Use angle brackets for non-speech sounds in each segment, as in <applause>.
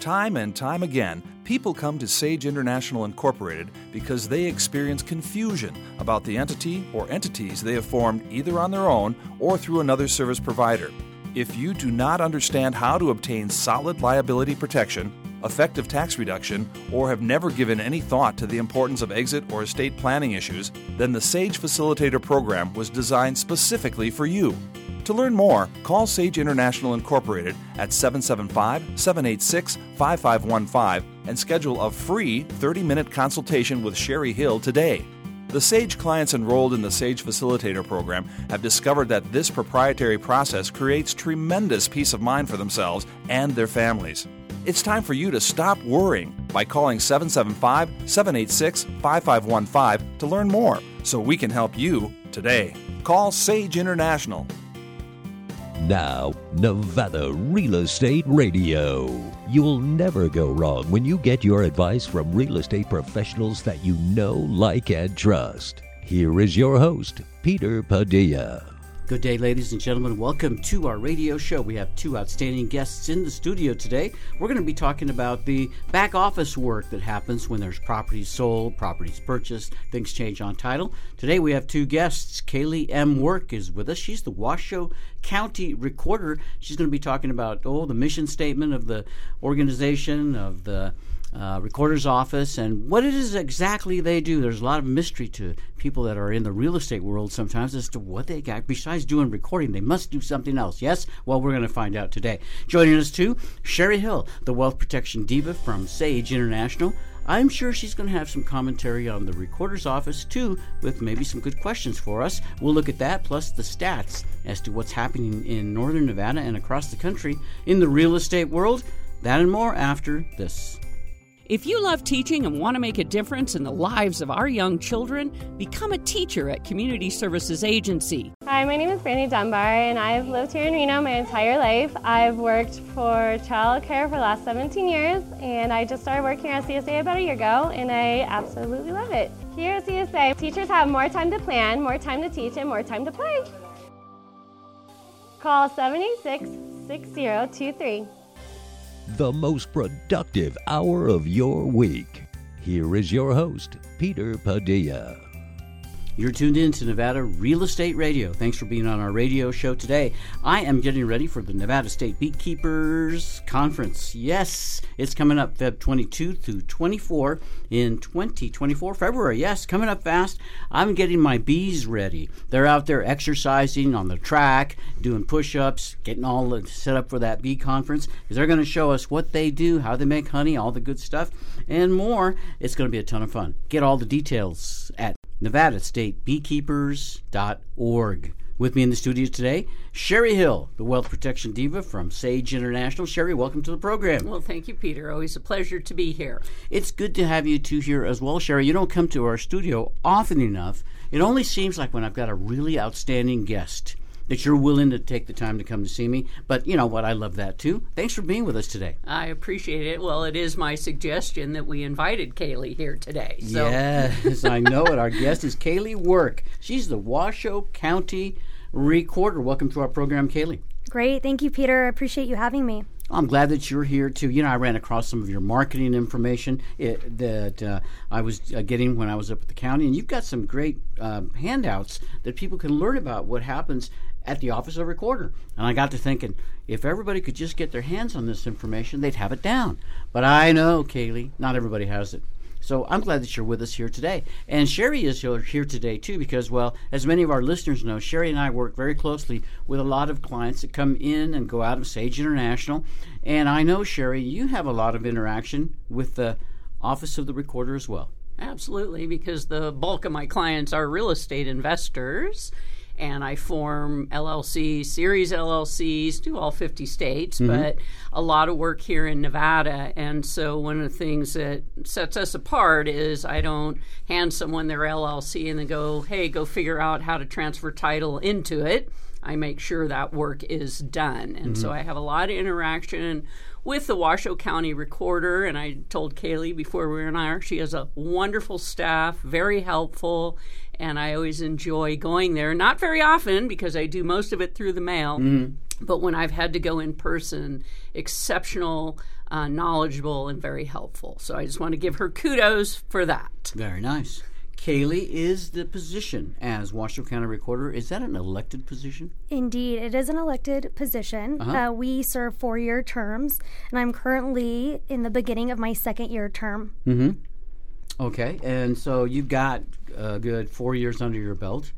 Time and time again, people come to Sage International Incorporated because they experience confusion about the entity or entities they have formed either on their own or through another service provider. If you do not understand how to obtain solid liability protection, effective tax reduction, or have never given any thought to the importance of exit or estate planning issues, then the SAGE Facilitator program was designed specifically for you. To learn more, call Sage International Incorporated at 775 786 5515 and schedule a free 30 minute consultation with Cheri Hill today. The SAGE clients enrolled in the SAGE Facilitator program have discovered that this proprietary process creates tremendous peace of mind for themselves and their families. It's time for you to stop worrying by calling 775 786 5515 to learn more so we can help you today. Call Sage International now, Nevada Real Estate Radio. You'll never go wrong when you get your advice from real estate professionals that you know, like, and trust. Here is your host, Peter Padilla. Good day, ladies and gentlemen. Welcome to our radio show. We have two outstanding guests in the studio today. We're going to be talking about the back office work that happens when there's properties sold, properties purchased, things change on title. Today we have two guests. Kalie M. Work is with us. She's the Washoe County Recorder. She's going to be talking about oh the mission statement of the organization of the uh, recorder's office and what it is exactly they do. There's a lot of mystery to people that are in the real estate world sometimes as to what they got. Besides doing recording, they must do something else. Yes? Well, we're going to find out today. Joining us too, Cheri Hill, the wealth protection diva from Sage International. I'm sure she's going to have some commentary on the recorder's office too, with maybe some good questions for us. We'll look at that plus the stats as to what's happening in northern Nevada and across the country in the real estate world. That and more after this. If you love teaching and want to make a difference in the lives of our young children, become a teacher at Community Services Agency. Hi, my name is Brandy Dunbar, and I've lived here in Reno my entire life. I've worked for child care for the last 17 years, and I just started working at CSA about a year ago, and I absolutely love it. Here at CSA, teachers have more time to plan, more time to teach, and more time to play. Call 786 6023 the most productive hour of your week. Here is your host, Peter Padilla. You're tuned in to Nevada Real Estate Radio. Thanks for being on our radio show today. I am getting ready for the Nevada State Beekeepers Conference. Yes, it's coming up Feb 22 through 24 in 2024, February. Yes, coming up fast. I'm getting my bees ready. They're out there exercising on the track, doing push ups, getting all set up for that bee conference. because They're going to show us what they do, how they make honey, all the good stuff, and more. It's going to be a ton of fun. Get all the details at nevadastatebeekeepers.org. With me in the studio today, Cheri Hill, the Wealth Protection Diva from Sage International. Cheri, welcome to the program. Well, thank you, Peter. Always a pleasure to be here. It's good to have you two here as well, Cheri. You don't come to our studio often enough. It only seems like when I've got a really outstanding guest that you're willing to take the time to come to see me. But you know what? I love that too. Thanks for being with us today. I appreciate it. Well, it is my suggestion that we invited Kalie here today. So. Yes, I know it. Our guest is Kalie Work. She's the Washoe County Recorder. Welcome to our program, Kalie. Great. Thank you, Peter. I appreciate you having me. I'm glad that you're here too. You know, I ran across some of your marketing information it, eh, that uh, I was uh, getting when I was up at the county, and you've got some great uh, handouts that people can learn about what happens at the office of recorder. And I got to thinking, if everybody could just get their hands on this information, they'd have it down. But I know, Kalie, not everybody has it. So I'm glad that you're with us here today. And Cheri is here today too because, well, as many of our listeners know, Cheri and I work very closely with a lot of clients that come in and go out of Sage International. And I know, Cheri, you have a lot of interaction with the Office of the Recorder as well. Absolutely, because the bulk of my clients are real estate investors and I form LLCs, series LLCs, to all 50 states, mm-hmm. but a lot of work here in Nevada. And so one of the things that sets us apart is I don't hand someone their LLC and then go, hey, go figure out how to transfer title into it. I make sure that work is done. And mm-hmm. so I have a lot of interaction with the Washoe County Recorder. And I told Kalie before we were on air, she has a wonderful staff, very helpful and I always enjoy going there. Not very often because I do most of it through the mail. Mm-hmm. But when I've had to go in person, exceptional uh, knowledgeable and very helpful. So I just want to give her kudos for that. Very nice. Kalie is the position as Washoe County Recorder. Is that an elected position? Indeed, it is an elected position. Uh-huh. Uh, we serve four year terms, and I'm currently in the beginning of my second year term. Okay, and so you've got a good four years under your belt,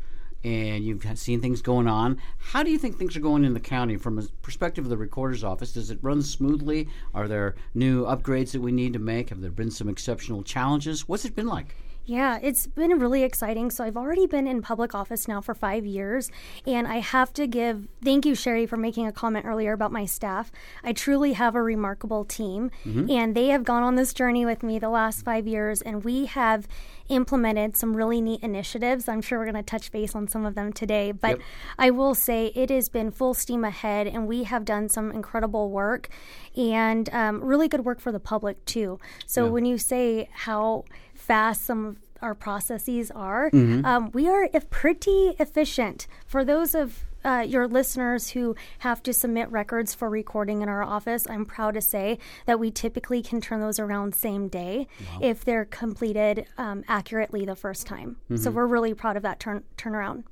and you've seen things going on. How do you think things are going in the county from a perspective of the recorder's office? Does it run smoothly? Are there new upgrades that we need to make? Have there been some exceptional challenges? What's it been like? Yeah, it's been really exciting. So I've already been in public office now for five years, and I have to give thank you, Cheri, for making a comment earlier about my staff. I truly have a remarkable team, and they have gone on this journey with me the last five years, and we have implemented some really neat initiatives. I'm sure we're going to touch base on some of them today, but Yep. I will say it has been full steam ahead, and we have done some incredible work and um, really good work for the public too. So when you say how fast some of our processes are, um, we are if pretty efficient. For those of uh, your listeners who have to submit records for recording in our office, I'm proud to say that we typically can turn those around same day if they're completed um, accurately the first time. So we're really proud of that turn turnaround.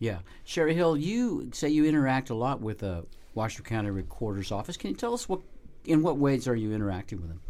Yeah, Cheri Hill, you say you interact a lot with the Washoe County Recorder's office. Can you tell us what, in what ways are you interacting with them?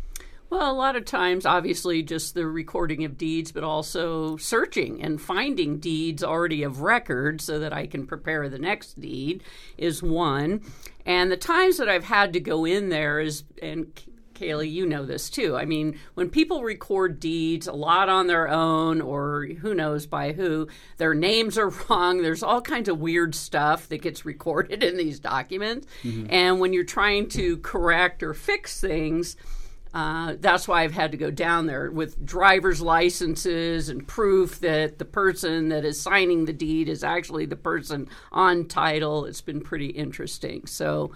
Well, a lot of times, obviously, just the recording of deeds, but also searching and finding deeds already of record so that I can prepare the next deed is one. And the times that I've had to go in there is, and Kalie, you know this too. I mean, when people record deeds a lot on their own, or who knows by who, their names are <laughs> wrong. There's all kinds of weird stuff that gets recorded <laughs> in these documents. Mm-hmm. And when you're trying to correct or fix things, uh, that's why I've had to go down there with driver's licenses and proof that the person that is signing the deed is actually the person on title. It's been pretty interesting. So,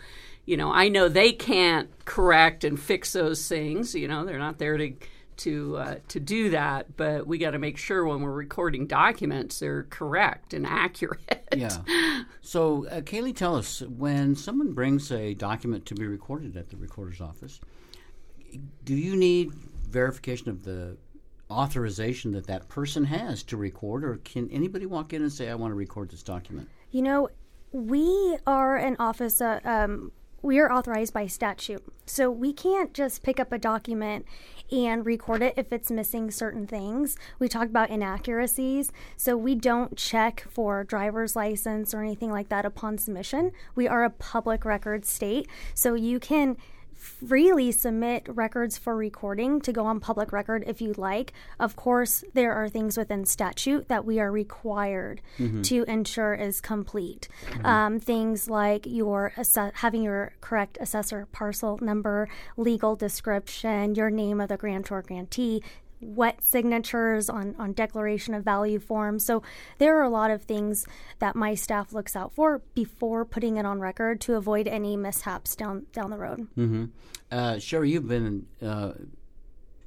you know, I know they can't correct and fix those things. You know, they're not there to to uh, to do that. But we got to make sure when we're recording documents, they're correct and accurate. Yeah. <laughs> So, uh, Kalie, tell us when someone brings a document to be recorded at the recorder's office, do you need verification of the authorization that that person has to record, or can anybody walk in and say, "I want to record this document"? You know, we are an office, uh, um, we are authorized by statute. So we can't just pick up a document and record it if it's missing certain things. We talked about inaccuracies. So we don't check for driver's license or anything like that upon submission. We are a public record state. So you can freely submit records for recording to go on public record if you like. Of course, there are things within statute that we are required to ensure is complete. Um, things like your having your correct assessor parcel number, legal description, your name of the grantor grantee. Wet signatures on, on declaration of value forms. So, there are a lot of things that my staff looks out for before putting it on record to avoid any mishaps down down the road. Uh, Cheri, you've been uh,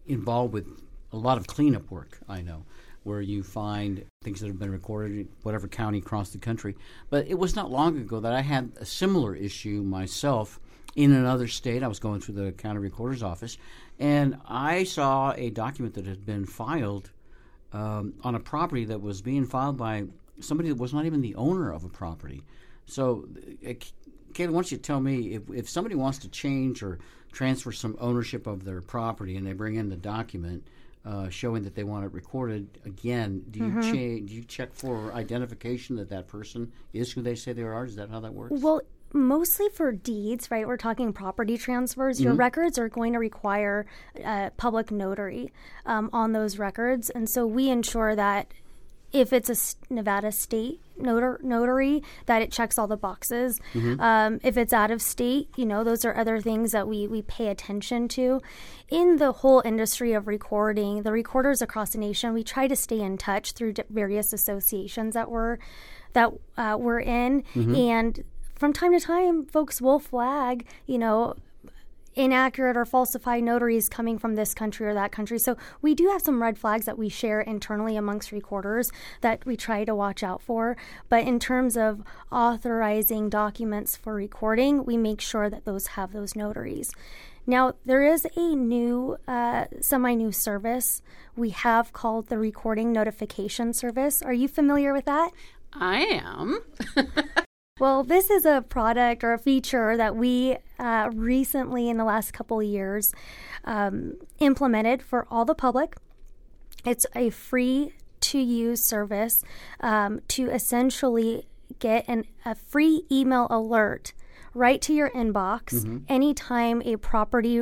involved with a lot of cleanup work, I know, where you find things that have been recorded in whatever county across the country. But it was not long ago that I had a similar issue myself in another state. I was going through the county recorder's office, and I saw a document that had been filed um, on a property that was being filed by somebody that was not even the owner of a property. So, uh, Kayla, why don't you tell me if, if somebody wants to change or transfer some ownership of their property and they bring in the document uh, showing that they want it recorded again, do you cha- do you check for identification that that person is who they say they are? Is that how that works? Well, mostly for deeds, right? We're talking property transfers. Your records are going to require a public notary um, on those records. And so we ensure that if it's a Nevada state notar- notary, that it checks all the boxes. Um, if it's out of state, you know, those are other things that we, we pay attention to. In the whole industry of recording, the recorders across the nation, we try to stay in touch through various associations that we're that uh, we're in, and from time to time, folks will flag, you know, inaccurate or falsified notaries coming from this country or that country. So we do have some red flags that we share internally amongst recorders that we try to watch out for. But in terms of authorizing documents for recording, we make sure that those have those notaries. Now, there is a new, uh, semi new service we have called the Recording Notification Service. Are you familiar with that? I am. <laughs> well, this is a product or a feature that we uh, recently, in the last couple of years, um, implemented for all the public. It's a free to use service um, to essentially get an, a free email alert right to your inbox mm-hmm. anytime a property,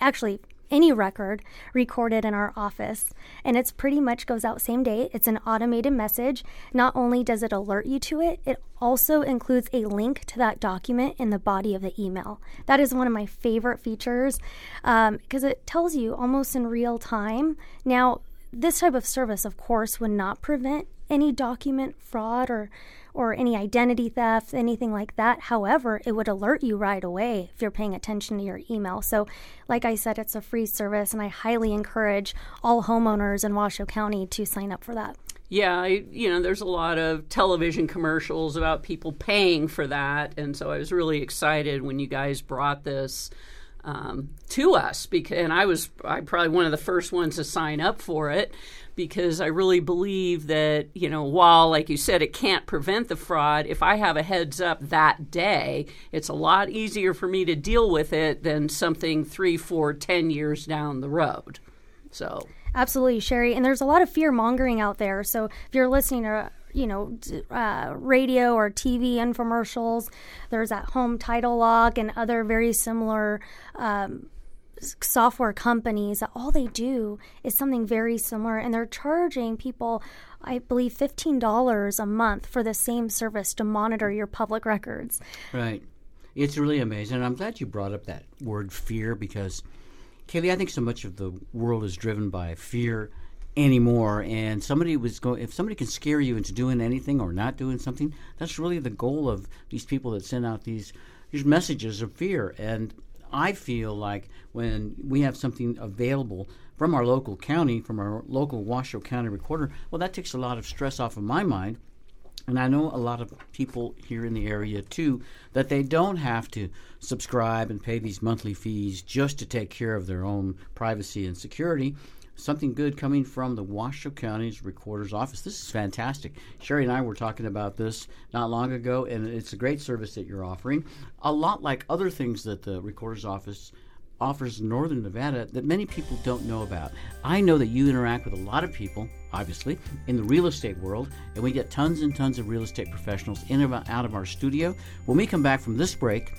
actually, any record recorded in our office. And it's pretty much goes out same day. It's an automated message. Not only does it alert you to it, it also includes a link to that document in the body of the email. That is one of my favorite features because um, it tells you almost in real time. Now, this type of service, of course, would not prevent any document fraud or or any identity theft, anything like that. However, it would alert you right away if you're paying attention to your email. So, like I said, it's a free service, and I highly encourage all homeowners in Washoe County to sign up for that. Yeah, I, you know, there's a lot of television commercials about people paying for that, and so I was really excited when you guys brought this um, to us because and I was I probably one of the first ones to sign up for it because I really believe that you know while like you said it can't prevent the fraud if I have a heads up that day it's a lot easier for me to deal with it than something three four ten years down the road so Absolutely, Cheri. And there's a lot of fear mongering out there. So if you're listening to you know, uh, radio or TV infomercials. There's that home title lock and other very similar um, software companies that all they do is something very similar, and they're charging people, I believe, fifteen dollars a month for the same service to monitor your public records. Right. It's really amazing, and I'm glad you brought up that word fear because, Kalie, I think so much of the world is driven by fear anymore. And somebody was going, if somebody can scare you into doing anything or not doing something, that's really the goal of these people that send out these these messages of fear. And I feel like when we have something available from our local county, from our local Washoe County recorder, well, that takes a lot of stress off of my mind. And I know a lot of people here in the area too that they don't have to subscribe and pay these monthly fees just to take care of their own privacy and security something good coming from the Washoe County's Recorder's Office. This is fantastic. Cheri and I were talking about this not long ago, and it's a great service that you're offering. A lot like other things that the Recorder's Office offers in Northern Nevada that many people don't know about. I know that you interact with a lot of people, obviously, in the real estate world, and we get tons and tons of real estate professionals in and out of our studio. When we come back from this break,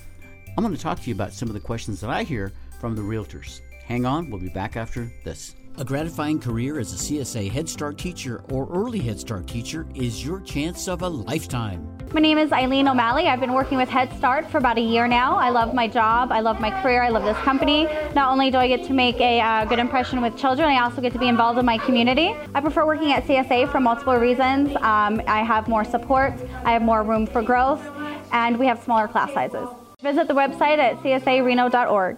I'm going to talk to you about some of the questions that I hear from the realtors. Hang on, we'll be back after this. A gratifying career as a CSA Head Start teacher or early Head Start teacher is your chance of a lifetime. My name is Eileen O'Malley. I've been working with Head Start for about a year now. I love my job. I love my career. I love this company. Not only do I get to make a uh, good impression with children, I also get to be involved in my community. I prefer working at CSA for multiple reasons. Um, I have more support, I have more room for growth, and we have smaller class sizes. Visit the website at csareno.org.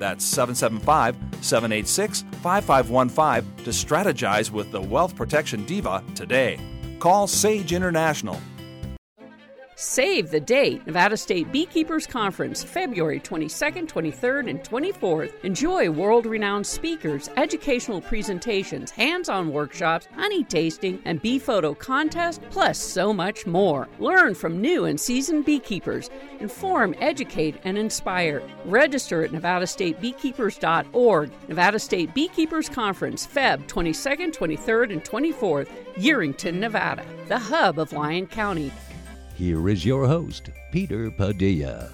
That's 775 786 5515 to strategize with the Wealth Protection Diva today. Call Sage International Save the date Nevada State Beekeepers Conference, February 22nd, 23rd, and 24th. Enjoy world renowned speakers, educational presentations, hands on workshops, honey tasting, and bee photo contest, plus so much more. Learn from new and seasoned beekeepers. Inform, educate, and inspire. Register at nevadastatebeekeepers.org. Nevada State Beekeepers Conference, Feb 22nd, 23rd, and 24th, Yerington, Nevada, the hub of Lyon County. Here is your host, Peter Padilla.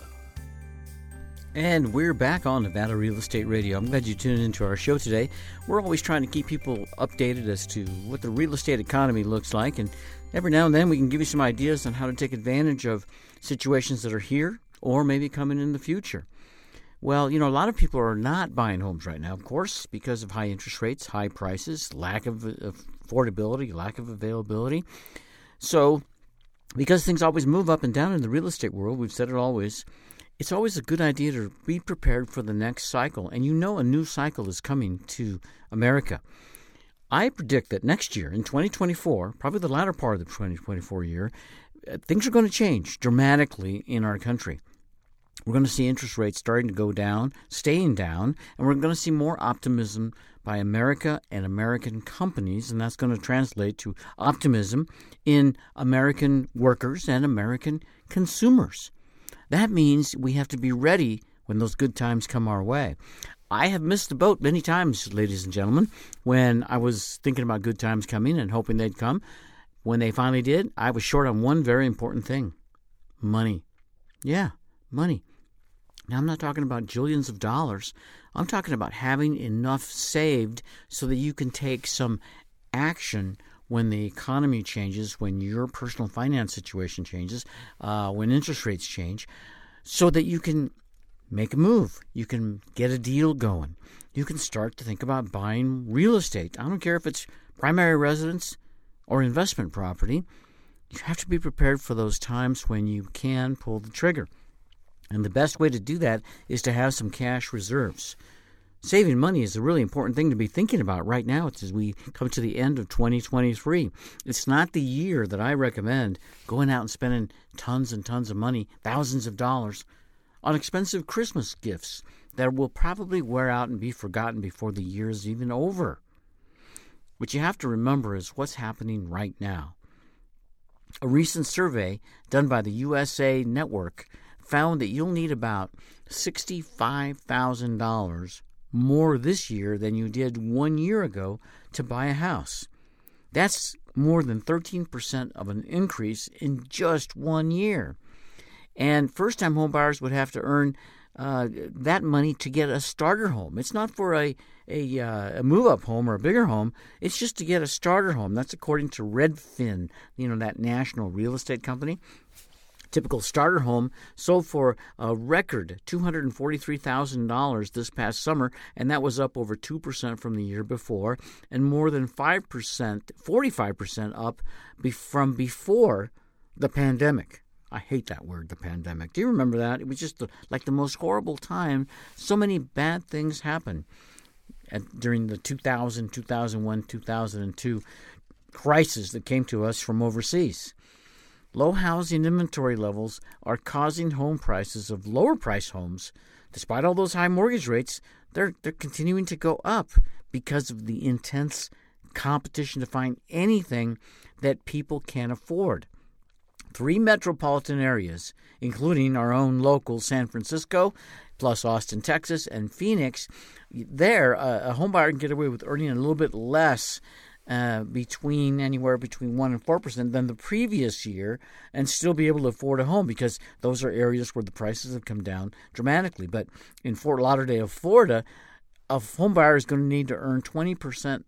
And we're back on Nevada Real Estate Radio. I'm glad you tuned into our show today. We're always trying to keep people updated as to what the real estate economy looks like. And every now and then we can give you some ideas on how to take advantage of situations that are here or maybe coming in the future. Well, you know, a lot of people are not buying homes right now, of course, because of high interest rates, high prices, lack of, affordability, lack of availability. So, because things always move up and down in the real estate world, we've said it always, it's always a good idea to be prepared for the next cycle. And you know a new cycle is coming to America. I predict that next year, in 2024, probably the latter part of the 2024 year, uh, things are going to change dramatically in our country. We're going to see interest rates starting to go down, staying down, and we're going to see more optimism by America and American companies, and that's going to translate to optimism in American workers and American consumers. That means we have to be ready when those good times come our way. I have missed the boat many times, ladies and gentlemen, when I was thinking about good times coming and hoping they'd come. When they finally did, I was short on one very important thing money. Yeah, money. Now, I'm not talking about jillions of dollars. I'm talking about having enough saved so that you can take some action when the economy changes, when your personal finance situation changes, uh, when interest rates change, so that you can make a move. You can get a deal going. You can start to think about buying real estate. I don't care if it's primary residence or investment property. You have to be prepared for those times when you can pull the trigger. And the best way to do that is to have some cash reserves. Saving money is a really important thing to be thinking about right now as we come to the end of 2023. It's not the year that I recommend going out and spending tons and tons of money, thousands of dollars, on expensive Christmas gifts that will probably wear out and be forgotten before the year is even over. What you have to remember is what's happening right now. A recent survey done by the USA Network found that you'll need about $65,000 more this year than you did one year ago to buy a house. That's more than 13% of an increase in just one year. And first time homebuyers would have to earn uh, that money to get a starter home. It's not for a a, uh, a move up home or a bigger home. It's just to get a starter home. That's according to Redfin, you know that national real estate company. Typical starter home sold for a record $243,000 this past summer, and that was up over 2% from the year before, and more than 5%, 45% up be- from before the pandemic. I hate that word, the pandemic. Do you remember that? It was just the, like the most horrible time. So many bad things happened at, during the 2000, 2001, 2002 crisis that came to us from overseas. Low housing inventory levels are causing home prices of lower price homes, despite all those high mortgage rates, they're, they're continuing to go up because of the intense competition to find anything that people can afford three metropolitan areas, including our own local San Francisco, plus Austin, Texas, and Phoenix, there uh, a homebuyer can get away with earning a little bit less. Uh, between anywhere between one and four percent than the previous year, and still be able to afford a home because those are areas where the prices have come down dramatically. But in Fort Lauderdale, Florida, a home buyer is going to need to earn twenty percent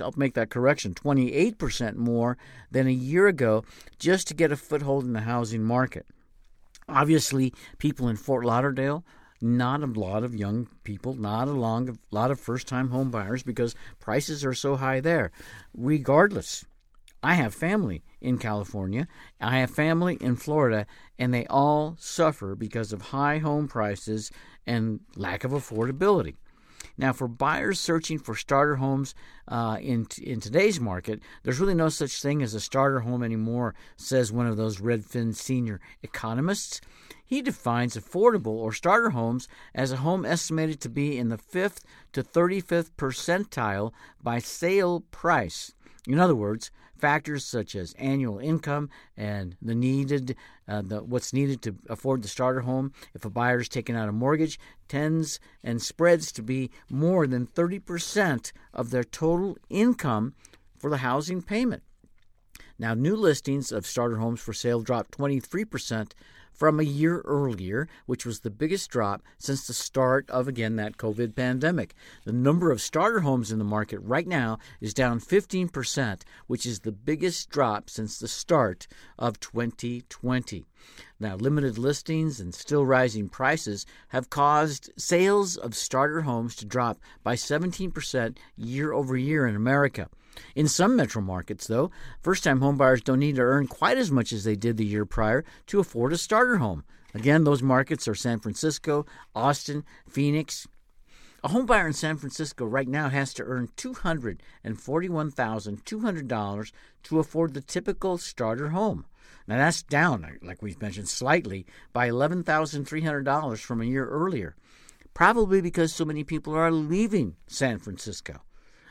I'll make that correction, 28% more than a year ago just to get a foothold in the housing market. Obviously, people in Fort Lauderdale, not a lot of young people, not a long lot of first time home buyers because prices are so high there. Regardless, I have family in California, I have family in Florida, and they all suffer because of high home prices and lack of affordability. Now, for buyers searching for starter homes uh, in in today's market, there's really no such thing as a starter home anymore, says one of those Redfin senior economists. He defines affordable or starter homes as a home estimated to be in the fifth to 35th percentile by sale price. In other words, factors such as annual income and the needed uh, the, what's needed to afford the starter home if a buyer is taking out a mortgage tends and spreads to be more than 30% of their total income for the housing payment. Now, new listings of starter homes for sale dropped 23% from a year earlier, which was the biggest drop since the start of, again, that COVID pandemic. The number of starter homes in the market right now is down 15%, which is the biggest drop since the start of 2020. Now, limited listings and still rising prices have caused sales of starter homes to drop by 17% year over year in America. In some metro markets, though, first time homebuyers don't need to earn quite as much as they did the year prior to afford a starter home. Again, those markets are San Francisco, Austin, Phoenix. A homebuyer in San Francisco right now has to earn $241,200 to afford the typical starter home. Now that's down, like we've mentioned, slightly by $11,300 from a year earlier. Probably because so many people are leaving San Francisco.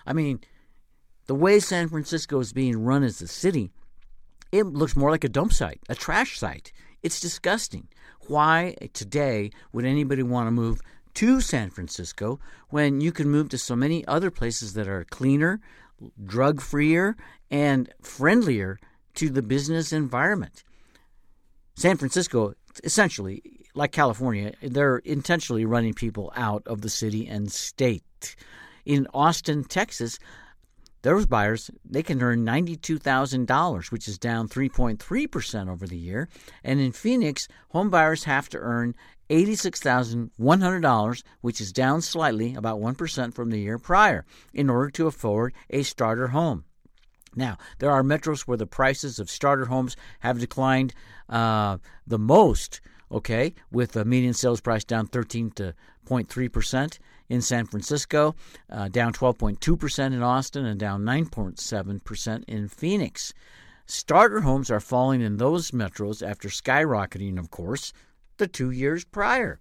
I mean, the way San Francisco is being run as a city, it looks more like a dump site, a trash site. It's disgusting. Why today would anybody want to move to San Francisco when you can move to so many other places that are cleaner, drug freer, and friendlier to the business environment? San Francisco, essentially, like California, they're intentionally running people out of the city and state. In Austin, Texas, those buyers they can earn $92,000, which is down 3.3% over the year. And in Phoenix, home buyers have to earn $86,100, which is down slightly, about 1% from the year prior, in order to afford a starter home. Now, there are metros where the prices of starter homes have declined uh, the most, okay, with the median sales price down 13 to 0.3% in San Francisco, uh, down 12.2% in Austin, and down 9.7% in Phoenix. Starter homes are falling in those metros after skyrocketing, of course, the two years prior.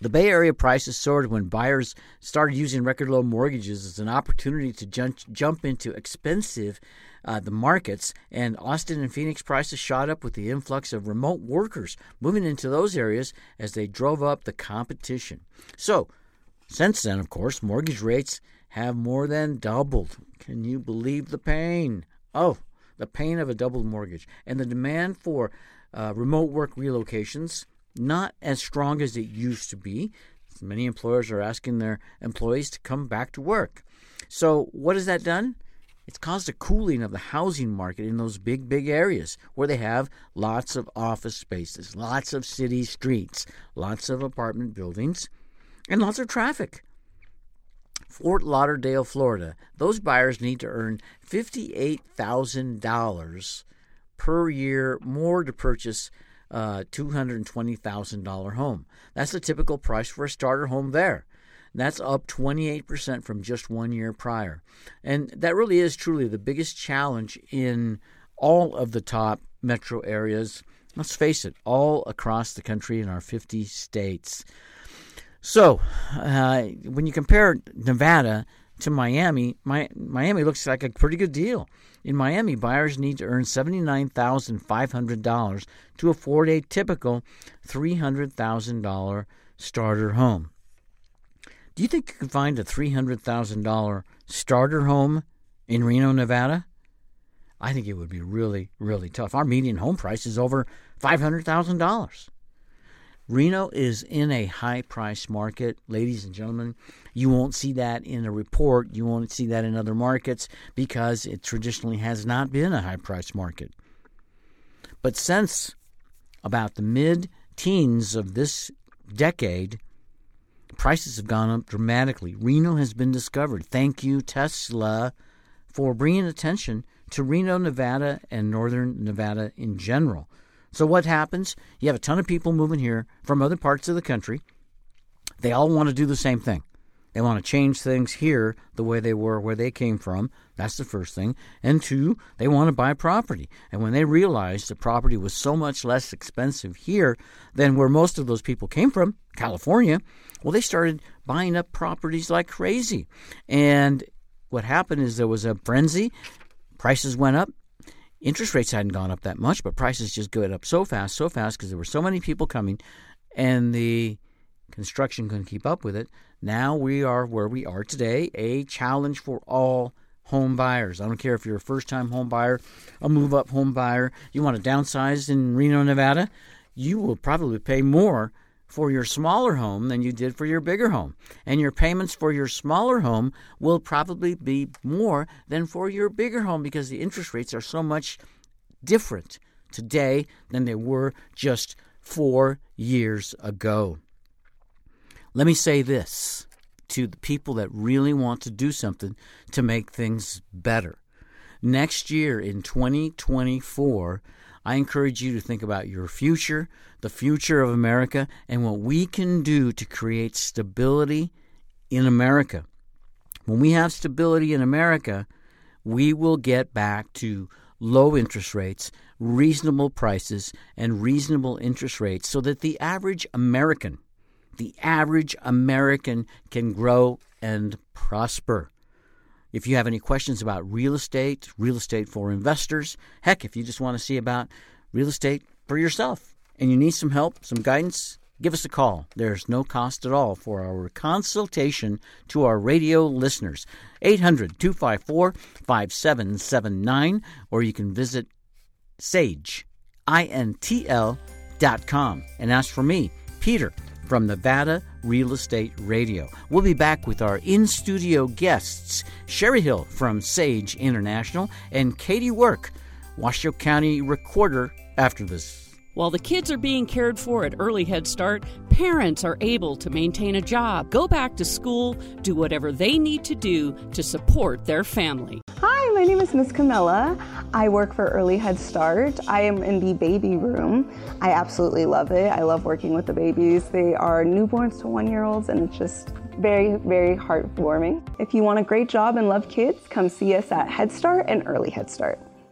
The Bay Area prices soared when buyers started using record low mortgages as an opportunity to jump, into expensive uh, the markets, and Austin and Phoenix prices shot up with the influx of remote workers moving into those areas as they drove up the competition. So, since then, of course, mortgage rates have more than doubled. Can you believe the pain? Oh, the pain of a doubled mortgage and the demand for uh, remote work relocations not as strong as it used to be. Many employers are asking their employees to come back to work. So, what has that done? It's caused a cooling of the housing market in those big, big areas where they have lots of office spaces, lots of city streets, lots of apartment buildings, and lots of traffic. Fort Lauderdale, Florida, those buyers need to earn $58,000 per year more to purchase uh, a $220,000 home. That's the typical price for a starter home there. That's up 28% from just one year prior. And that really is truly the biggest challenge in all of the top metro areas. Let's face it, all across the country in our 50 states. So, uh, when you compare Nevada to Miami, my, Miami looks like a pretty good deal. In Miami, buyers need to earn $79,500 to afford a typical $300,000 starter home. Do you think you can find a $300,000 starter home in Reno, Nevada? I think it would be really, really tough. Our median home price is over $500,000. Reno is in a high price market, ladies and gentlemen. You won't see that in a report. You won't see that in other markets because it traditionally has not been a high price market. But since about the mid teens of this decade, prices have gone up dramatically. Reno has been discovered. Thank you, Tesla, for bringing attention to Reno, Nevada, and northern Nevada in general. So, what happens? You have a ton of people moving here from other parts of the country. They all want to do the same thing. They want to change things here the way they were where they came from. That's the first thing. And two, they want to buy property. And when they realized the property was so much less expensive here than where most of those people came from, California, well, they started buying up properties like crazy. And what happened is there was a frenzy. Prices went up. Interest rates hadn't gone up that much, but prices just go up so fast, so fast because there were so many people coming and the construction couldn't keep up with it. Now we are where we are today, a challenge for all home buyers. I don't care if you're a first time home buyer, a move up home buyer, you want to downsize in Reno, Nevada, you will probably pay more for your smaller home than you did for your bigger home. And your payments for your smaller home will probably be more than for your bigger home because the interest rates are so much different today than they were just four years ago. Let me say this to the people that really want to do something to make things better. Next year in 2024, I encourage you to think about your future, the future of America, and what we can do to create stability in America. When we have stability in America, we will get back to low interest rates, reasonable prices, and reasonable interest rates so that the average American, the average American can grow and prosper. If you have any questions about real estate, real estate for investors, heck, if you just want to see about real estate for yourself and you need some help, some guidance, give us a call. There's no cost at all for our consultation to our radio listeners. 800 254 5779, or you can visit sageintl.com and ask for me, Peter from Nevada Real Estate Radio. We'll be back with our in studio guests, Cheri Hill from Sage International and Katie Work, Washoe County Recorder, after this. While the kids are being cared for at Early Head Start, parents are able to maintain a job, go back to school, do whatever they need to do to support their family. Hi, my name is Miss Camilla. I work for Early Head Start. I am in the baby room. I absolutely love it. I love working with the babies. They are newborns to one year olds, and it's just very, very heartwarming. If you want a great job and love kids, come see us at Head Start and Early Head Start.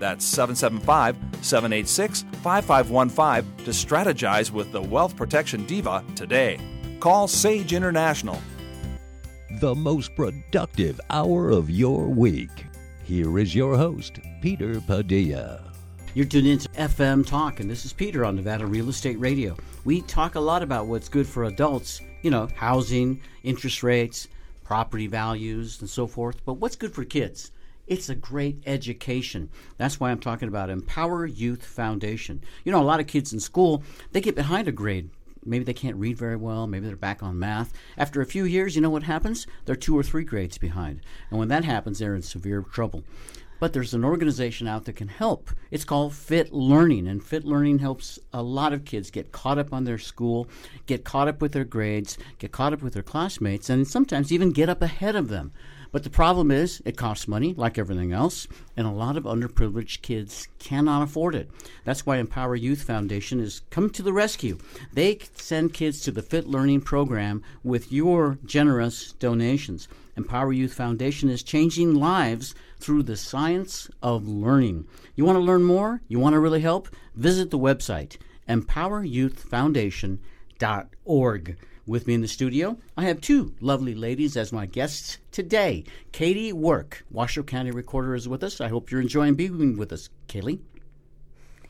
That's 775 786 5515 to strategize with the Wealth Protection Diva today. Call Sage International. The most productive hour of your week. Here is your host, Peter Padilla. You're tuned into FM Talk, and this is Peter on Nevada Real Estate Radio. We talk a lot about what's good for adults, you know, housing, interest rates, property values, and so forth, but what's good for kids? It's a great education. That's why I'm talking about Empower Youth Foundation. You know, a lot of kids in school, they get behind a grade. Maybe they can't read very well. Maybe they're back on math. After a few years, you know what happens? They're two or three grades behind. And when that happens, they're in severe trouble. But there's an organization out that can help. It's called Fit Learning, and Fit Learning helps a lot of kids get caught up on their school, get caught up with their grades, get caught up with their classmates, and sometimes even get up ahead of them. But the problem is, it costs money, like everything else, and a lot of underprivileged kids cannot afford it. That's why Empower Youth Foundation is coming to the rescue. They send kids to the Fit Learning program with your generous donations. Empower Youth Foundation is changing lives through the science of learning. You want to learn more? You want to really help? Visit the website empoweryouthfoundation.org. With me in the studio, I have two lovely ladies as my guests today. Katie Work, Washoe County Recorder, is with us. I hope you're enjoying being with us, Kalie.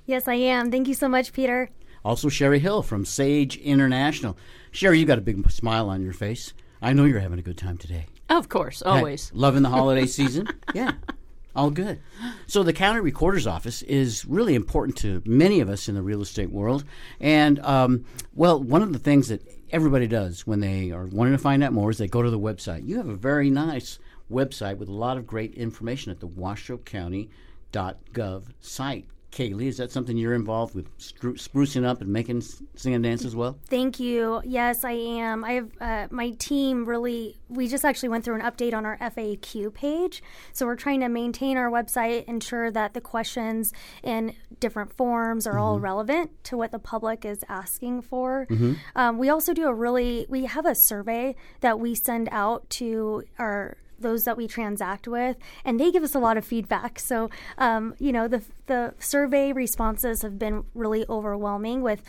Yes, I am. Thank you so much, Peter. Also, Cheri Hill from Sage International. Cheri, you got a big smile on your face. I know you're having a good time today. Of course, always. Hey, loving the holiday <laughs> season? yeah. All good. So the county recorder's office is really important to many of us in the real estate world. And um, well, one of the things that everybody does when they are wanting to find out more is they go to the website. You have a very nice website with a lot of great information at the Washoe County.gov site. Kalie, is that something you're involved with sprucing up and making sing and dance as well? Thank you. Yes, I am. I have uh, my team really. We just actually went through an update on our FAQ page, so we're trying to maintain our website, ensure that the questions in different forms are mm-hmm. all relevant to what the public is asking for. Mm-hmm. Um, we also do a really. We have a survey that we send out to our those that we transact with, and they give us a lot of feedback. So, um, you know, the the survey responses have been really overwhelming with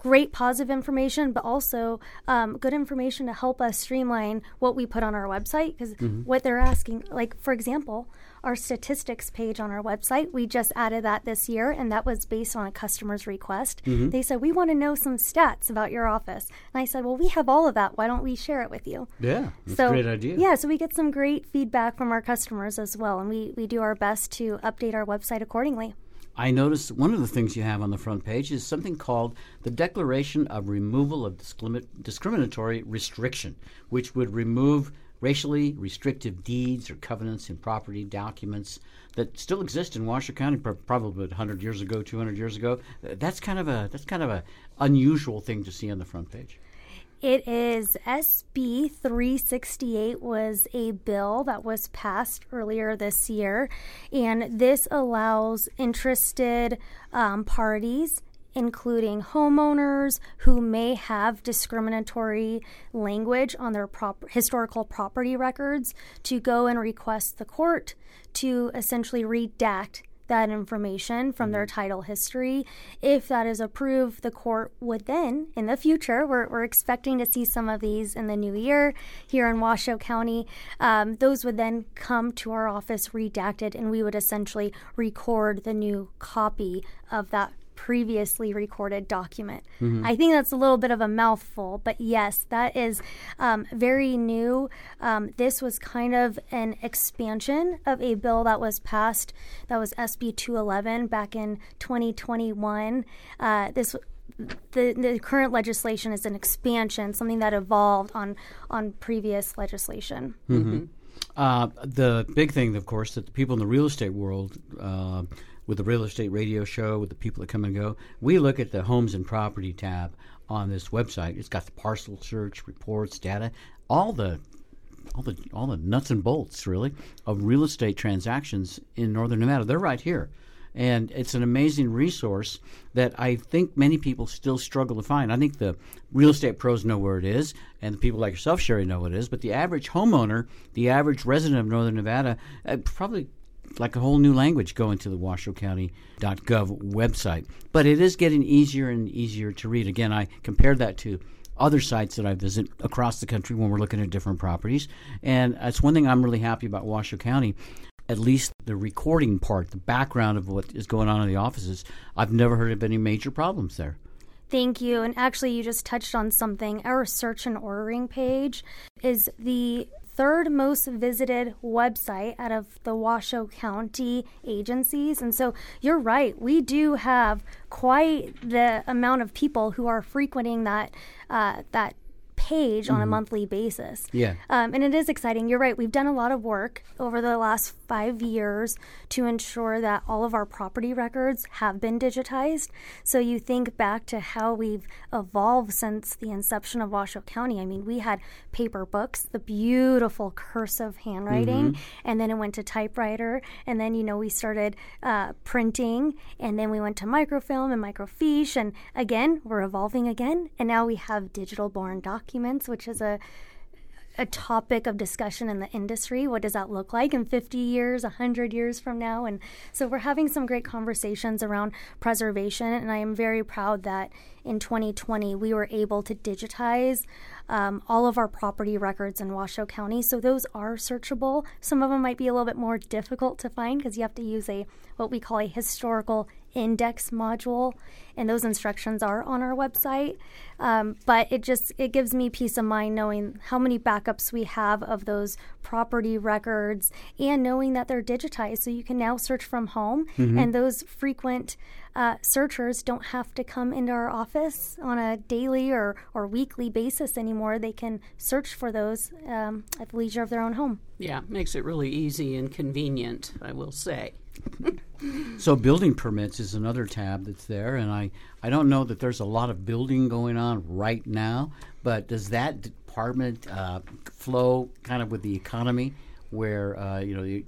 great positive information, but also um, good information to help us streamline what we put on our website. Because mm-hmm. what they're asking, like for example, our statistics page on our website. We just added that this year, and that was based on a customer's request. Mm-hmm. They said, We want to know some stats about your office. And I said, Well, we have all of that. Why don't we share it with you? Yeah, that's so, a great idea. Yeah, so we get some great feedback from our customers as well, and we, we do our best to update our website accordingly. I noticed one of the things you have on the front page is something called the Declaration of Removal of Discrimi- Discriminatory Restriction, which would remove racially restrictive deeds or covenants in property documents that still exist in Washoe County, probably 100 years ago, 200 years ago. That's kind of a that's kind of a unusual thing to see on the front page. It is SB 368 was a bill that was passed earlier this year, and this allows interested um, parties including homeowners who may have discriminatory language on their prop- historical property records to go and request the court to essentially redact that information from their title history. If that is approved, the court would then, in the future, we're, we're expecting to see some of these in the new year here in Washoe County. Um, those would then come to our office redacted, and we would essentially record the new copy of that previously recorded document. I think that's a little bit of a mouthful, but yes, that is um, very new. Um, this was kind of an expansion of a bill that was passed, that was SB 211 back in 2021. Uh, this the, the current legislation is an expansion, something that evolved on on previous legislation. Uh, the big thing, of course, that the people in the real estate world, uh, with the real estate radio show, with the people that come and go, we look at the homes and property tab on this website. It's got the parcel search, reports, data, all the all the all the nuts and bolts really of real estate transactions in northern Nevada. They're right here. And it's an amazing resource that I think many people still struggle to find. I think the real estate pros know where it is, and the people like yourself, Cheri, know what it is. But the average homeowner, the average resident of northern Nevada, uh, probably like a whole new language going to the washoecounty.gov website. But it is getting easier and easier to read. Again, I compared that to other sites that I visit across the country when we're looking at different properties. And that's one thing I'm really happy about Washoe County. At least the recording part, the background of what is going on in the offices, I've never heard of any major problems there. Thank you. And actually, you just touched on something. Our search and ordering page is the third most visited website out of the Washoe County agencies. And so you're right. We do have quite the amount of people who are frequenting that uh, that page on a monthly basis. Yeah. Um, and it is exciting. You're right. We've done a lot of work over the last five years to ensure that all of our property records have been digitized. So you think back to how we've evolved since the inception of Washoe County. I mean, we had paper books, the beautiful cursive handwriting, and then it went to typewriter. And then, you know, we started uh, printing, and then we went to microfilm and microfiche. And again, we're evolving again. And now we have digital born documents, which is a a topic of discussion in the industry. What does that look like in 50 years, 100 years from now? And so we're having some great conversations around preservation. And I am very proud that in 2020 we were able to digitize um, all of our property records in Washoe County. So those are searchable. Some of them might be a little bit more difficult to find because you have to use a what we call a historical index module and those instructions are on our website. Um, but it just it gives me peace of mind knowing how many backups we have of those property records and knowing that they're digitized. So you can now search from home and those frequent uh, searchers don't have to come into our office on a daily or, or weekly basis anymore. They can search for those um, at the leisure of their own home. Yeah, makes it really easy and convenient, I will say. So building permits is another tab that's there, and I, I don't know that there's a lot of building going on right now, but does that department uh, flow kind of with the economy, where uh, you know you,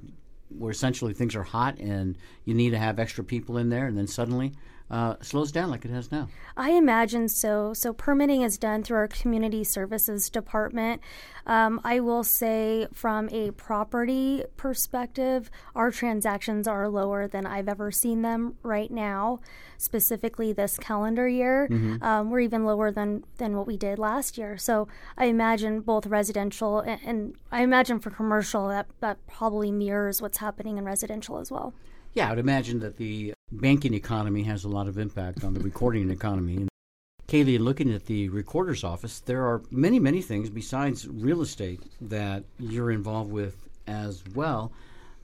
where essentially things are hot and you need to have extra people in there, and then suddenly uh, slows down like it has now. I imagine so. So permitting is done through our community services department. Um, I will say, from a property perspective, our transactions are lower than I've ever seen them right now. Specifically, this calendar year, Mm-hmm. um, we're even lower than than what we did last year. So I imagine both residential and, and I imagine for commercial that that probably mirrors what's happening in residential as well. Yeah, I would imagine that the banking economy has a lot of impact on the recording economy. And Kalie, looking at the recorder's office, there are many, many things besides real estate that you're involved with as well.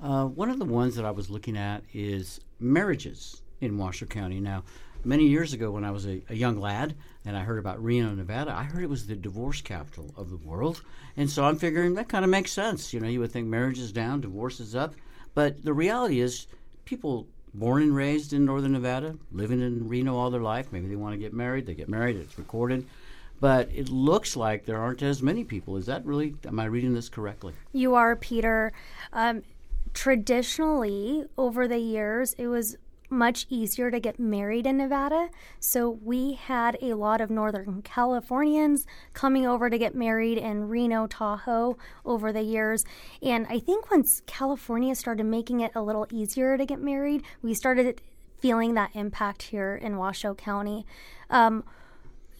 Uh, one of the ones that I was looking at is marriages in Washoe County. Now, many years ago, when I was a, a young lad and I heard about Reno, Nevada, I heard it was the divorce capital of the world. And so I'm figuring that kind of makes sense. You know, you would think marriage is down, divorce is up. But the reality is, people born and raised in northern Nevada, living in Reno all their life, maybe they want to get married, they get married, it's recorded. But it looks like there aren't as many people. Is that really, am I reading this correctly? You are, Peter. Um, traditionally, over the years, it was much easier to get married in Nevada. So we had a lot of Northern Californians coming over to get married in Reno, Tahoe over the years. And I think once California started making it a little easier to get married, we started feeling that impact here in Washoe County. Um,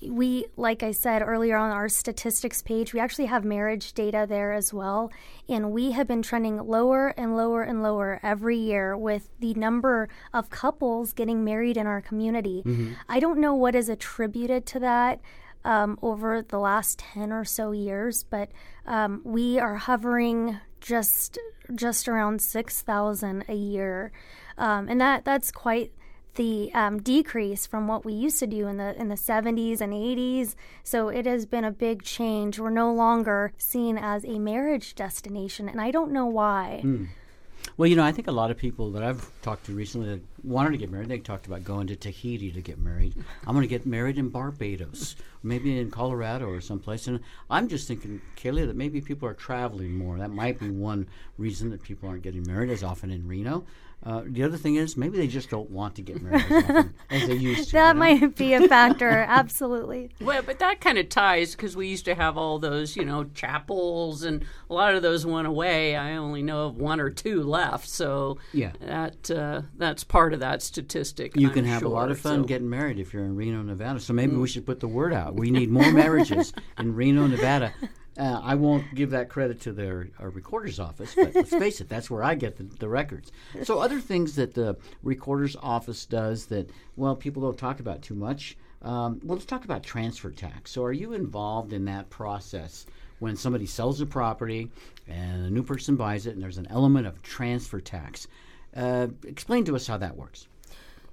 we, like I said earlier on our statistics page, we actually have marriage data there as well. And we have been trending lower and lower and lower every year with the number of couples getting married in our community. I don't know what is attributed to that. Um, over the last 10 or so years, but um, we are hovering just just around 6,000 a year. Um, and that that's quite the um, decrease from what we used to do in the in the 70s and 80s. So it has been a big change. We're no longer seen as a marriage destination, and I don't know why. Well, you know, I think a lot of people that I've talked to recently that wanted to get married, they talked about going to Tahiti to get married. I'm going to get married in Barbados, maybe in Colorado or someplace. And I'm just thinking, Kalie, that maybe people are traveling more. That might be one reason that people aren't getting married as often in Reno. Uh, the other thing is maybe they just don't want to get married as often <laughs> as they used to. That you know? might be a factor, <laughs> absolutely. Well, but that kind of ties because we used to have all those, you know, chapels, and a lot of those went away. I only know of one or two left, so Yeah. that uh, that's part of that statistic. You I'm can have a lot of fun so- getting married if you're in Reno, Nevada. So maybe we should put the word out. We <laughs> need more marriages in Reno, Nevada. Uh, I won't give that credit to their our recorder's office, but let's <laughs> face it, that's where I get the, the records. So other things that the recorder's office does that well people don't talk about too much. Um, well, let's talk about transfer tax. So are you involved in that process? When somebody sells a property and a new person buys it, and there's an element of transfer tax, uh, explain to us how that works.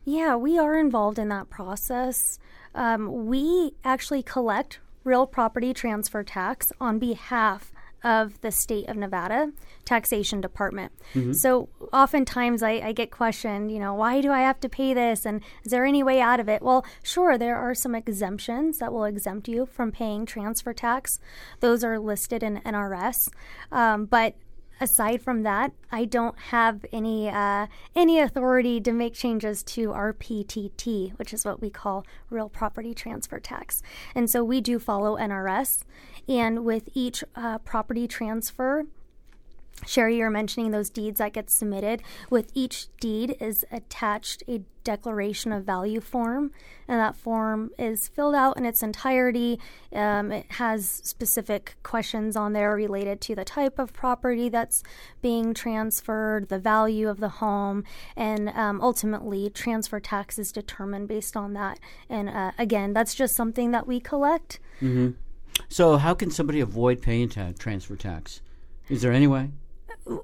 Yeah, we are involved in that process. Um, we actually collect real property transfer tax on behalf of the state of Nevada taxation department. So oftentimes I, I get questioned, you know, why do I have to pay this? And is there any way out of it? Well, sure, there are some exemptions that will exempt you from paying transfer tax. Those are listed in NRS. Um, but aside from that, I don't have any uh, any authority to make changes to our PTT, which is what we call real property transfer tax. And so we do follow NRS, and with each uh, property transfer. Cheri, you're mentioning those deeds that get submitted. With each deed is attached a declaration of value form, and that form is filled out in its entirety. Um, it has specific questions on there related to the type of property that's being transferred, the value of the home, and um, ultimately transfer tax is determined based on that. And uh, again, that's just something that we collect. So, how can somebody avoid paying ta- transfer tax? Is there any way?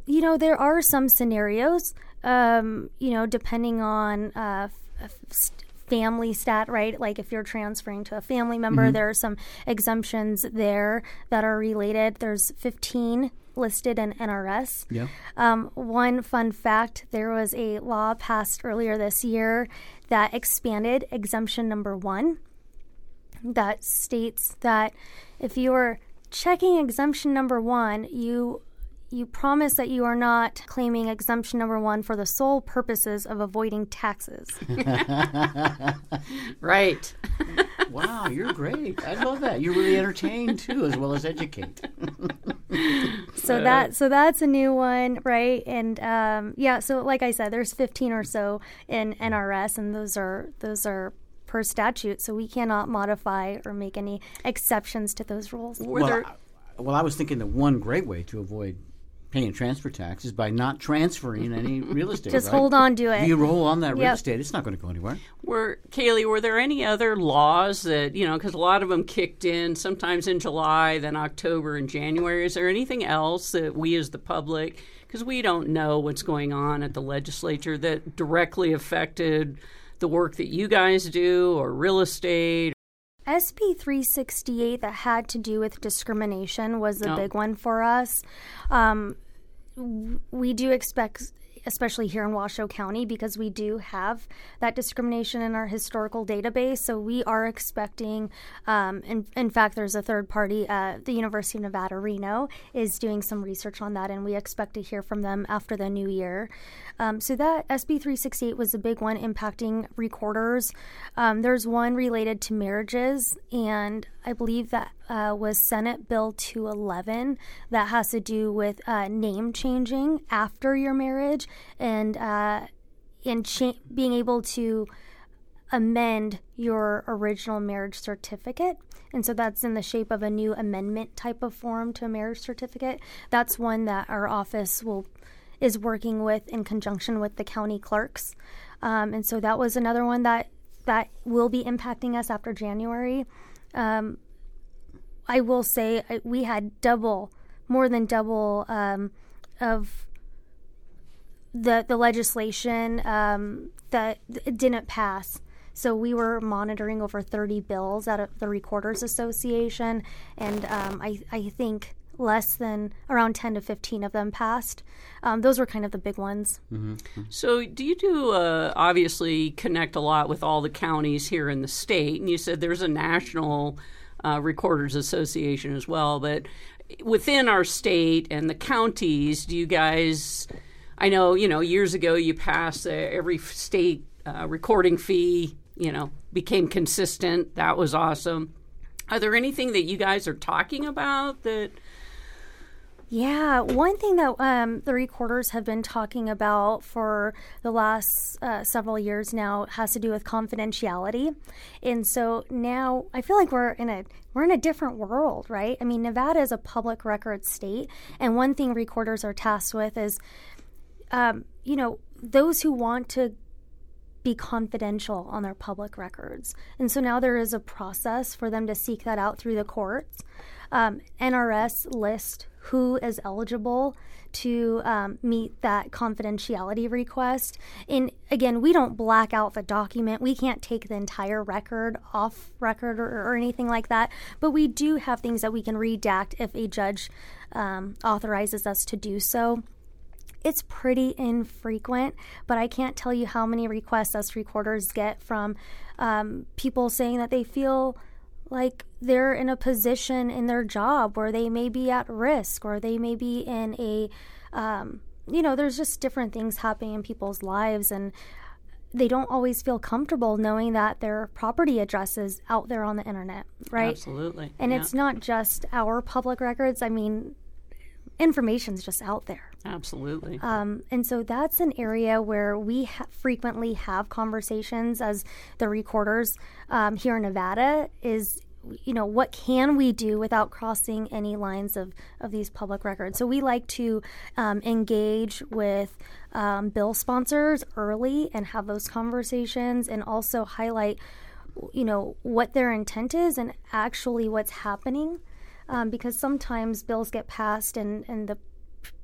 You know, there are some scenarios, um, you know, depending on uh, f- st- family stat, right? Like if you're transferring to a family member, there are some exemptions there that are related. There's 15 listed in NRS. Yeah. Um, one fun fact there was a law passed earlier this year that expanded exemption number one that states that if you're checking exemption number one, you you promise that you are not claiming exemption number one for the sole purposes of avoiding taxes. <laughs> right. <laughs> wow, you're great. I love that. You're really entertained too, as well as educate. <laughs> so that so that's a new one, right? And um, yeah, so like I said, there's 15 or so in NRS, and those are those are per statute, so we cannot modify or make any exceptions to those rules. Well, I, well, I was thinking that one great way to avoid paying transfer taxes by not transferring any real <laughs> estate. Just right? hold on to it. You roll on that real yep. estate; it's not going to go anywhere. Were Kalie, were there any other laws that you know? Because a lot of them kicked in sometimes in July, then October and January. Is there anything else that we, as the public, because we don't know what's going on at the legislature, that directly affected the work that you guys do or real estate? SB 368 that had to do with discrimination was a oh. big one for us. Um, we do expect especially here in Washoe County, because we do have that discrimination in our historical database. So we are expecting, um, in, in fact, there's a third party, uh, the University of Nevada, Reno, is doing some research on that, and we expect to hear from them after the new year. Um, so that SB 368 was a big one impacting recorders. Um, there's one related to marriages, and I believe that uh, was Senate Bill 211 that has to do with uh, name changing after your marriage and uh, and cha- being able to amend your original marriage certificate. And so that's in the shape of a new amendment type of form to a marriage certificate. That's one that our office will is working with in conjunction with the county clerks. Um, and so that was another one that that will be impacting us after January. Um, I will say I, we had double, more than double um, of the the legislation um, that didn't pass. So we were monitoring over 30 bills out of the Recorders Association, and um, I, I think less than around 10 to 15 of them passed. Um, those were kind of the big ones. Mm-hmm. So, do you do uh, obviously connect a lot with all the counties here in the state? And you said there's a national uh, Recorders Association as well, but within our state and the counties, do you guys? I know you know years ago you passed uh, every state uh, recording fee. You know became consistent. That was awesome. Are there anything that you guys are talking about that yeah, one thing that um, the recorders have been talking about for the last uh, several years now has to do with confidentiality, and so now I feel like we're in a we're in a different world, right? I mean, Nevada is a public record state, and one thing recorders are tasked with is, um, you know, those who want to be confidential on their public records, and so now there is a process for them to seek that out through the courts. Um, NRS list who is eligible to um, meet that confidentiality request. And again, we don't black out the document. We can't take the entire record off record or, or anything like that. But we do have things that we can redact if a judge um, authorizes us to do so. It's pretty infrequent, but I can't tell you how many requests us recorders get from um, people saying that they feel like they're in a position in their job where they may be at risk or they may be in a um, you know there's just different things happening in people's lives and they don't always feel comfortable knowing that their property address is out there on the internet right? Absolutely. And yeah. it's not just our public records. I mean information's just out there absolutely. Um, and so that's an area where we ha- frequently have conversations as the recorders um, here in nevada is you know what can we do without crossing any lines of, of these public records? So we like to um, engage with um, bill sponsors early and have those conversations and also highlight you know what their intent is and actually what's happening. Um, because sometimes bills get passed and, and the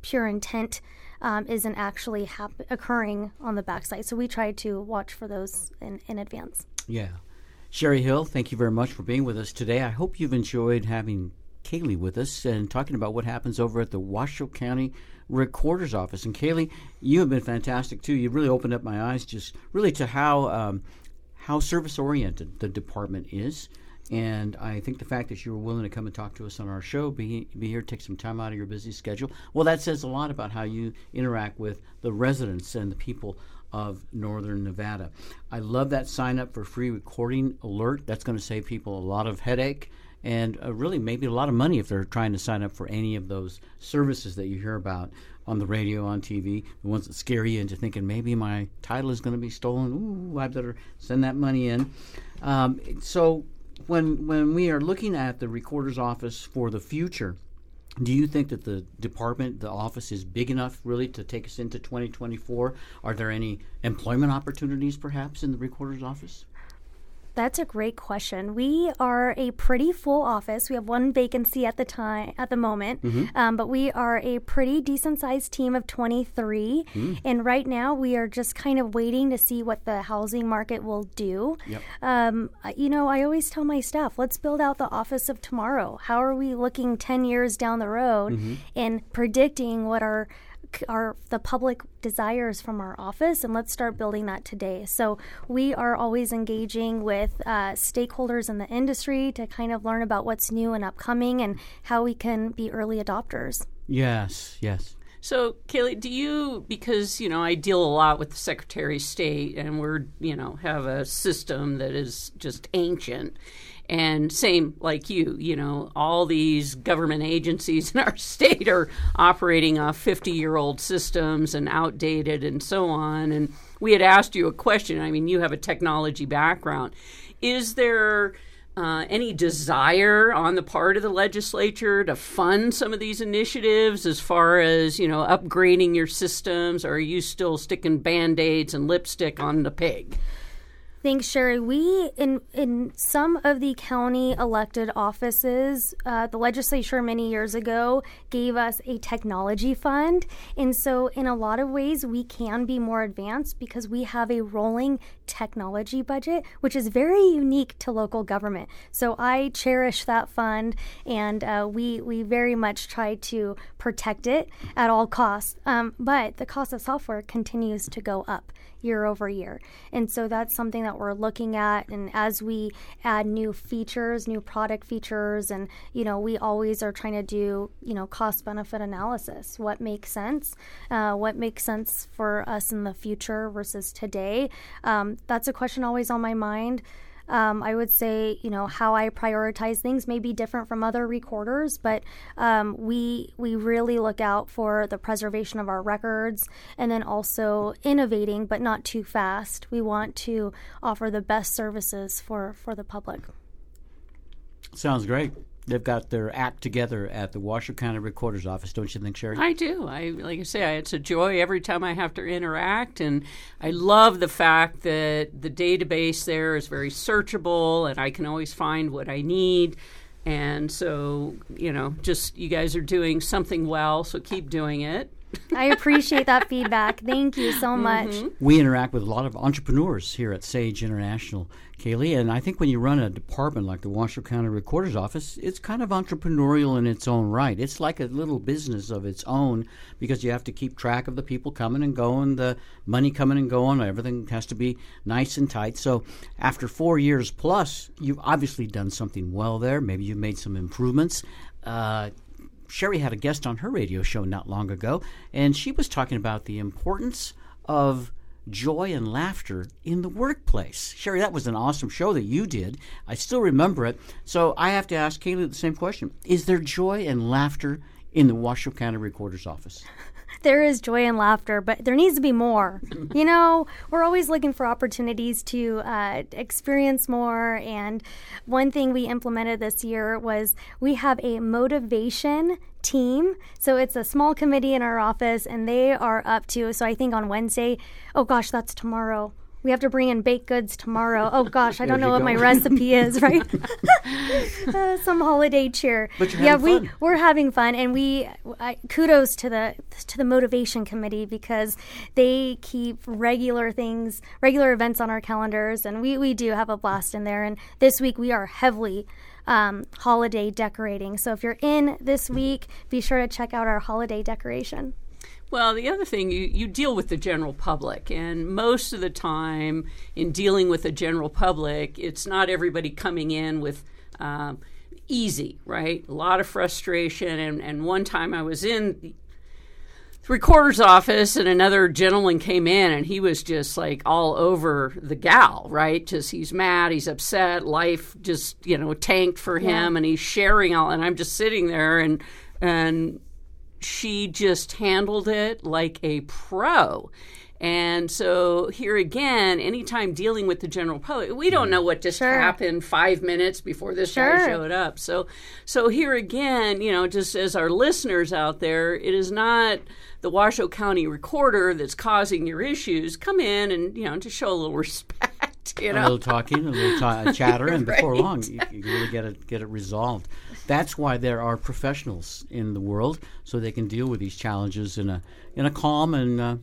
pure intent um, isn't actually hap- occurring on the backside so we try to watch for those in, in advance yeah Cheri Hill, thank you very much for being with us today. I hope you've enjoyed having Kalie with us and talking about what happens over at the Washoe County Recorder's Office. And Kalie, you have been fantastic too. You've really opened up my eyes just really to how um, how service oriented the department is. And I think the fact that you were willing to come and talk to us on our show, be, be here, take some time out of your busy schedule, well, that says a lot about how you interact with the residents and the people of Northern Nevada. I love that sign up for free recording alert. That's going to save people a lot of headache and uh, really maybe a lot of money if they're trying to sign up for any of those services that you hear about on the radio, on TV, the ones that scare you into thinking maybe my title is going to be stolen. Ooh, I better send that money in. Um, so when when we are looking at the recorder's office for the future, do you think that the department, the office, is big enough really to take us into 2024? Are there any employment opportunities perhaps in the recorder's office? That's a great question. We are a pretty full office. We have one vacancy at the time at the moment, Mm-hmm. um, but we are a pretty decent sized team of 23. Mm. And right now, we are just kind of waiting to see what the housing market will do. Yep. Um, you know, I always tell my staff, let's build out the office of tomorrow. How are we looking 10 years down the road Mm-hmm. and predicting what our our the public desires from our office and let's start building that today so we are always engaging with uh, stakeholders in the industry to kind of learn about what's new and upcoming and how we can be early adopters Yes, yes. So, Kalie, do you because you know I deal a lot with the Secretary of State, and we're you know have a system that is just ancient, and same like you, you know, all these government agencies <laughs> in our state are operating off fifty-year-old systems and outdated and so on. And we had asked you a question. I mean, you have a technology background. Is there uh, any desire on the part of the legislature to fund some of these initiatives as far as you know upgrading your systems or are you still sticking band-aids and lipstick on the pig Thanks, Cheri. We in in some of the county elected offices, uh, the legislature many years ago gave us a technology fund, and so in a lot of ways we can be more advanced because we have a rolling technology budget, which is very unique to local government. So I cherish that fund, and uh, we we very much try to protect it at all costs. Um, but the cost of software continues to go up year over year. And so that's something that we're looking at. And as we add new features, new product features, and, you know, we always are trying to do, you know, cost benefit analysis. What makes sense? Uh, what makes sense for us in the future versus today? Um, that's a question always on my mind. Um, I would say, you know, how I prioritize things may be different from other recorders, but um, we we really look out for the preservation of our records and then also innovating, but not too fast. We want to offer the best services for for the public. Sounds great. They've got their act together at the Washoe County Recorder's Office, don't you think, Cheri? I do. I like I say, it's a joy every time I have to interact, and I love the fact that the database there is very searchable, and I can always find what I need. And so, you know, just you guys are doing something well, so keep doing it. I appreciate that feedback. Thank you so much. we interact with a lot of entrepreneurs here at Sage International, Kalie, and I think when you run a department like the Washoe County Recorder's Office, it's kind of entrepreneurial in its own right. It's like a little business of its own because you have to keep track of the people coming and going, the money coming and going. Everything has to be nice and tight. So after four years plus, you've obviously done something well there. Maybe you've made some improvements. Uh, Cheri had a guest on her radio show not long ago, and she was talking about the importance of joy and laughter in the workplace. Cheri, that was an awesome show that you did. I still remember it. So I have to ask Kalie the same question Is there joy and laughter in the Washoe County Recorder's Office? <laughs> there is joy and laughter, but there needs to be more. <laughs> you know, we're always looking for opportunities to uh, experience more. And one thing we implemented this year was we have a motivation team. So it's a small committee in our office, and they are up to, so I think on Wednesday, oh gosh, that's tomorrow. We have to bring in baked goods tomorrow. Oh <laughs> gosh, I don't know what my recipe is, <laughs> right? <laughs> uh, some holiday cheer. Yeah, we fun. we're having fun, and we I, kudos to the to the motivation committee because they keep regular things, regular events on our calendars, and we we do have a blast in there. And this week we are heavily. Um, holiday decorating. So if you're in this week, be sure to check out our holiday decoration. Well, the other thing, you, you deal with the general public, and most of the time in dealing with the general public, it's not everybody coming in with um, easy, right? A lot of frustration. And, and one time I was in the recorder's office and another gentleman came in and he was just like all over the gal, right? Just he's mad, he's upset, life just, you know, tanked for him and he's sharing all and I'm just sitting there and and she just handled it like a pro. And so here again, anytime dealing with the general public, we don't mm. know what just Sure. happened five minutes before this guy showed up. So, so here again, you know, just as our listeners out there, it is not the Washoe County Recorder that's causing your issues. Come in and you know just show a little <laughs> respect. You know? a little talking, a little ta- chatter, <laughs> and before Right. long, you, you really get it get it resolved. That's why there are professionals in the world, so they can deal with these challenges in a in a calm and uh,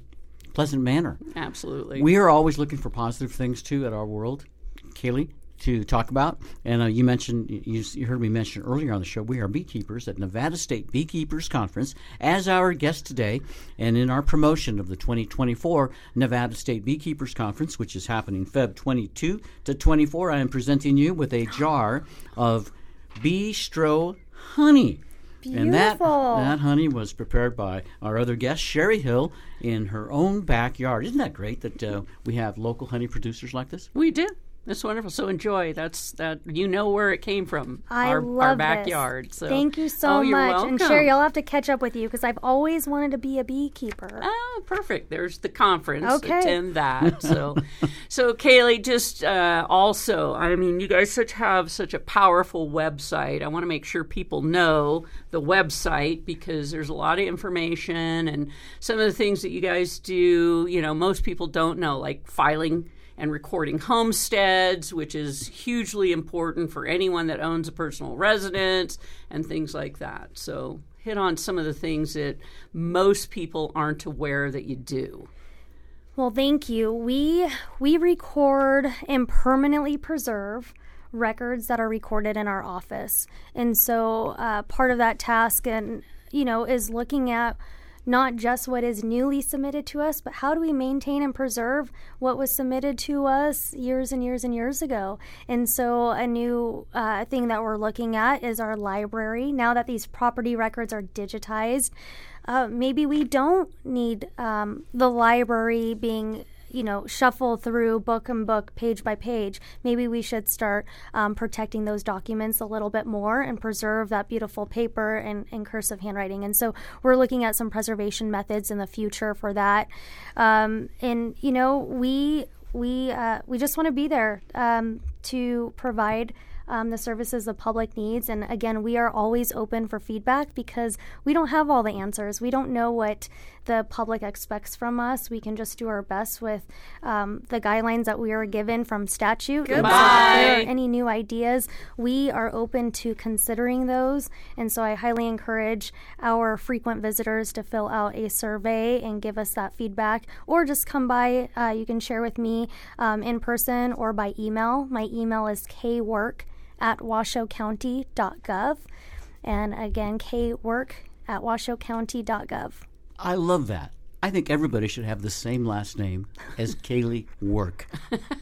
pleasant manner. absolutely. We are always looking for positive things too at our world, Kalie, to talk about. And uh, you mentioned, you, you heard me mention earlier on the show, we are beekeepers at Nevada State Beekeepers Conference as our guest today. And in our promotion of the 2024 Nevada State Beekeepers Conference, which is happening Feb 22 to 24, I am presenting you with a jar of Bistro honey. And that, that honey was prepared by our other guest, Cheri Hill, in her own backyard. Isn't that great that uh, we have local honey producers like this? we do. That's wonderful. So enjoy. That's that. You know where it came from. I our, love our this. backyard. So Thank you so Oh, you're much. welcome. And Cheri, I'll have to catch up with you because I've always wanted to be a beekeeper. Oh, perfect. There's the conference. Okay. Attend that. So, <laughs> so Kalie, just uh, also, I mean, you guys such have such a powerful website. I want to make sure people know the website because there's a lot of information and some of the things that you guys do. You know, most people don't know, like filing and recording homesteads, which is hugely important for anyone that owns a personal residence and things like that. So, hit on some of the things that most people aren't aware that you do. Well, thank you. We we record and permanently preserve records that are recorded in our office, and so uh, part of that task, and you know, is looking at not just what is newly submitted to us, but how do we maintain and preserve what was submitted to us years and years and years ago. And so, a new uh, thing that we're looking at is our library. Now that these property records are digitized, uh, maybe we don't need um, the library being you know shuffle through book and book page by page. Maybe we should start um, protecting those documents a little bit more and preserve that beautiful paper and, and cursive handwriting. And so we're looking at some preservation methods in the future for that. Um, and you know we we uh, we just want to be there um, to provide um, the services the public needs. And again, we are always open for feedback because we don't have all the answers. We don't know what the public expects from us. We can just do our best with um, the guidelines that we are given from statute. And so if there are Goodbye. any new ideas, we are open to considering those. And so I highly encourage our frequent visitors to fill out a survey and give us that feedback, or just come by. Uh, you can share with me um, in person or by email. My email is kwork at washoecounty.gov. And again, kwork at washoecounty.gov. I love that. I think everybody should have the same last name as <laughs> Kalie Work.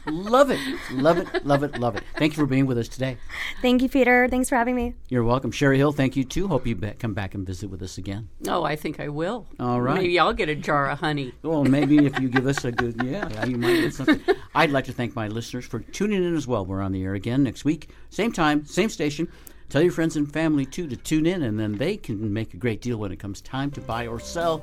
love it. Love it. Love it. Love it. Thank you for being with us today. Thank you, Peter. Thanks for having me. You're welcome. Cheri Hill, thank you too. Hope you be- come back and visit with us again. Oh, I think I will. All right. Maybe I'll get a jar of honey. Well, maybe if you give us a good, <laughs> yeah, you might get something. I'd like to thank my listeners for tuning in as well. We're on the air again next week, same time, same station. Tell your friends and family too to tune in, and then they can make a great deal when it comes time to buy or sell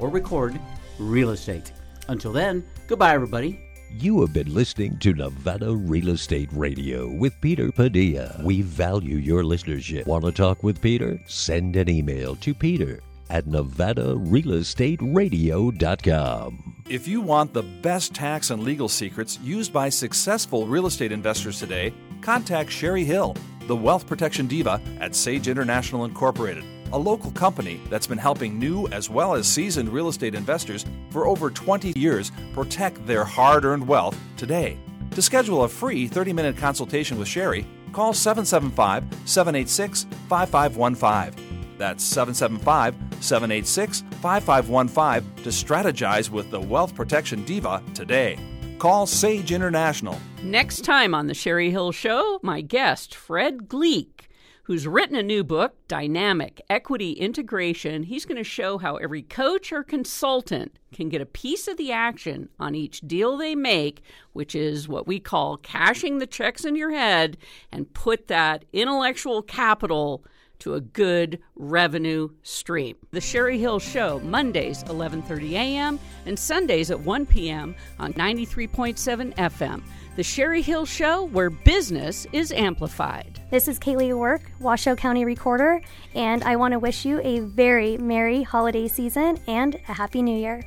or record real estate. Until then, goodbye, everybody. You have been listening to Nevada Real Estate Radio with Peter Padilla. We value your listenership. Want to talk with Peter? Send an email to Peter at nevadarealestateradio.com. If you want the best tax and legal secrets used by successful real estate investors today, contact Cheri Hill, the wealth protection diva at Sage International Incorporated, a local company that's been helping new as well as seasoned real estate investors for over 20 years protect their hard earned wealth today. To schedule a free 30 minute consultation with Cheri, call 775 786 5515. That's 775 786 5515 to strategize with the Wealth Protection Diva today. Call Sage International. Next time on the Cheri Hill Show, my guest, Fred Gleeck, who's written a new book, Dynamic Equity Integration. He's going to show how every coach or consultant can get a piece of the action on each deal they make, which is what we call cashing the checks in your head, and put that intellectual capital to a good revenue stream. The Cheri Hill Show, Mondays 11:30 a.m. and Sundays at 1 p.m. on 93.7 FM. The Cheri Hill Show, where business is amplified. This is Kalie Work, Washoe County Recorder, and I want to wish you a very merry holiday season and a happy new year.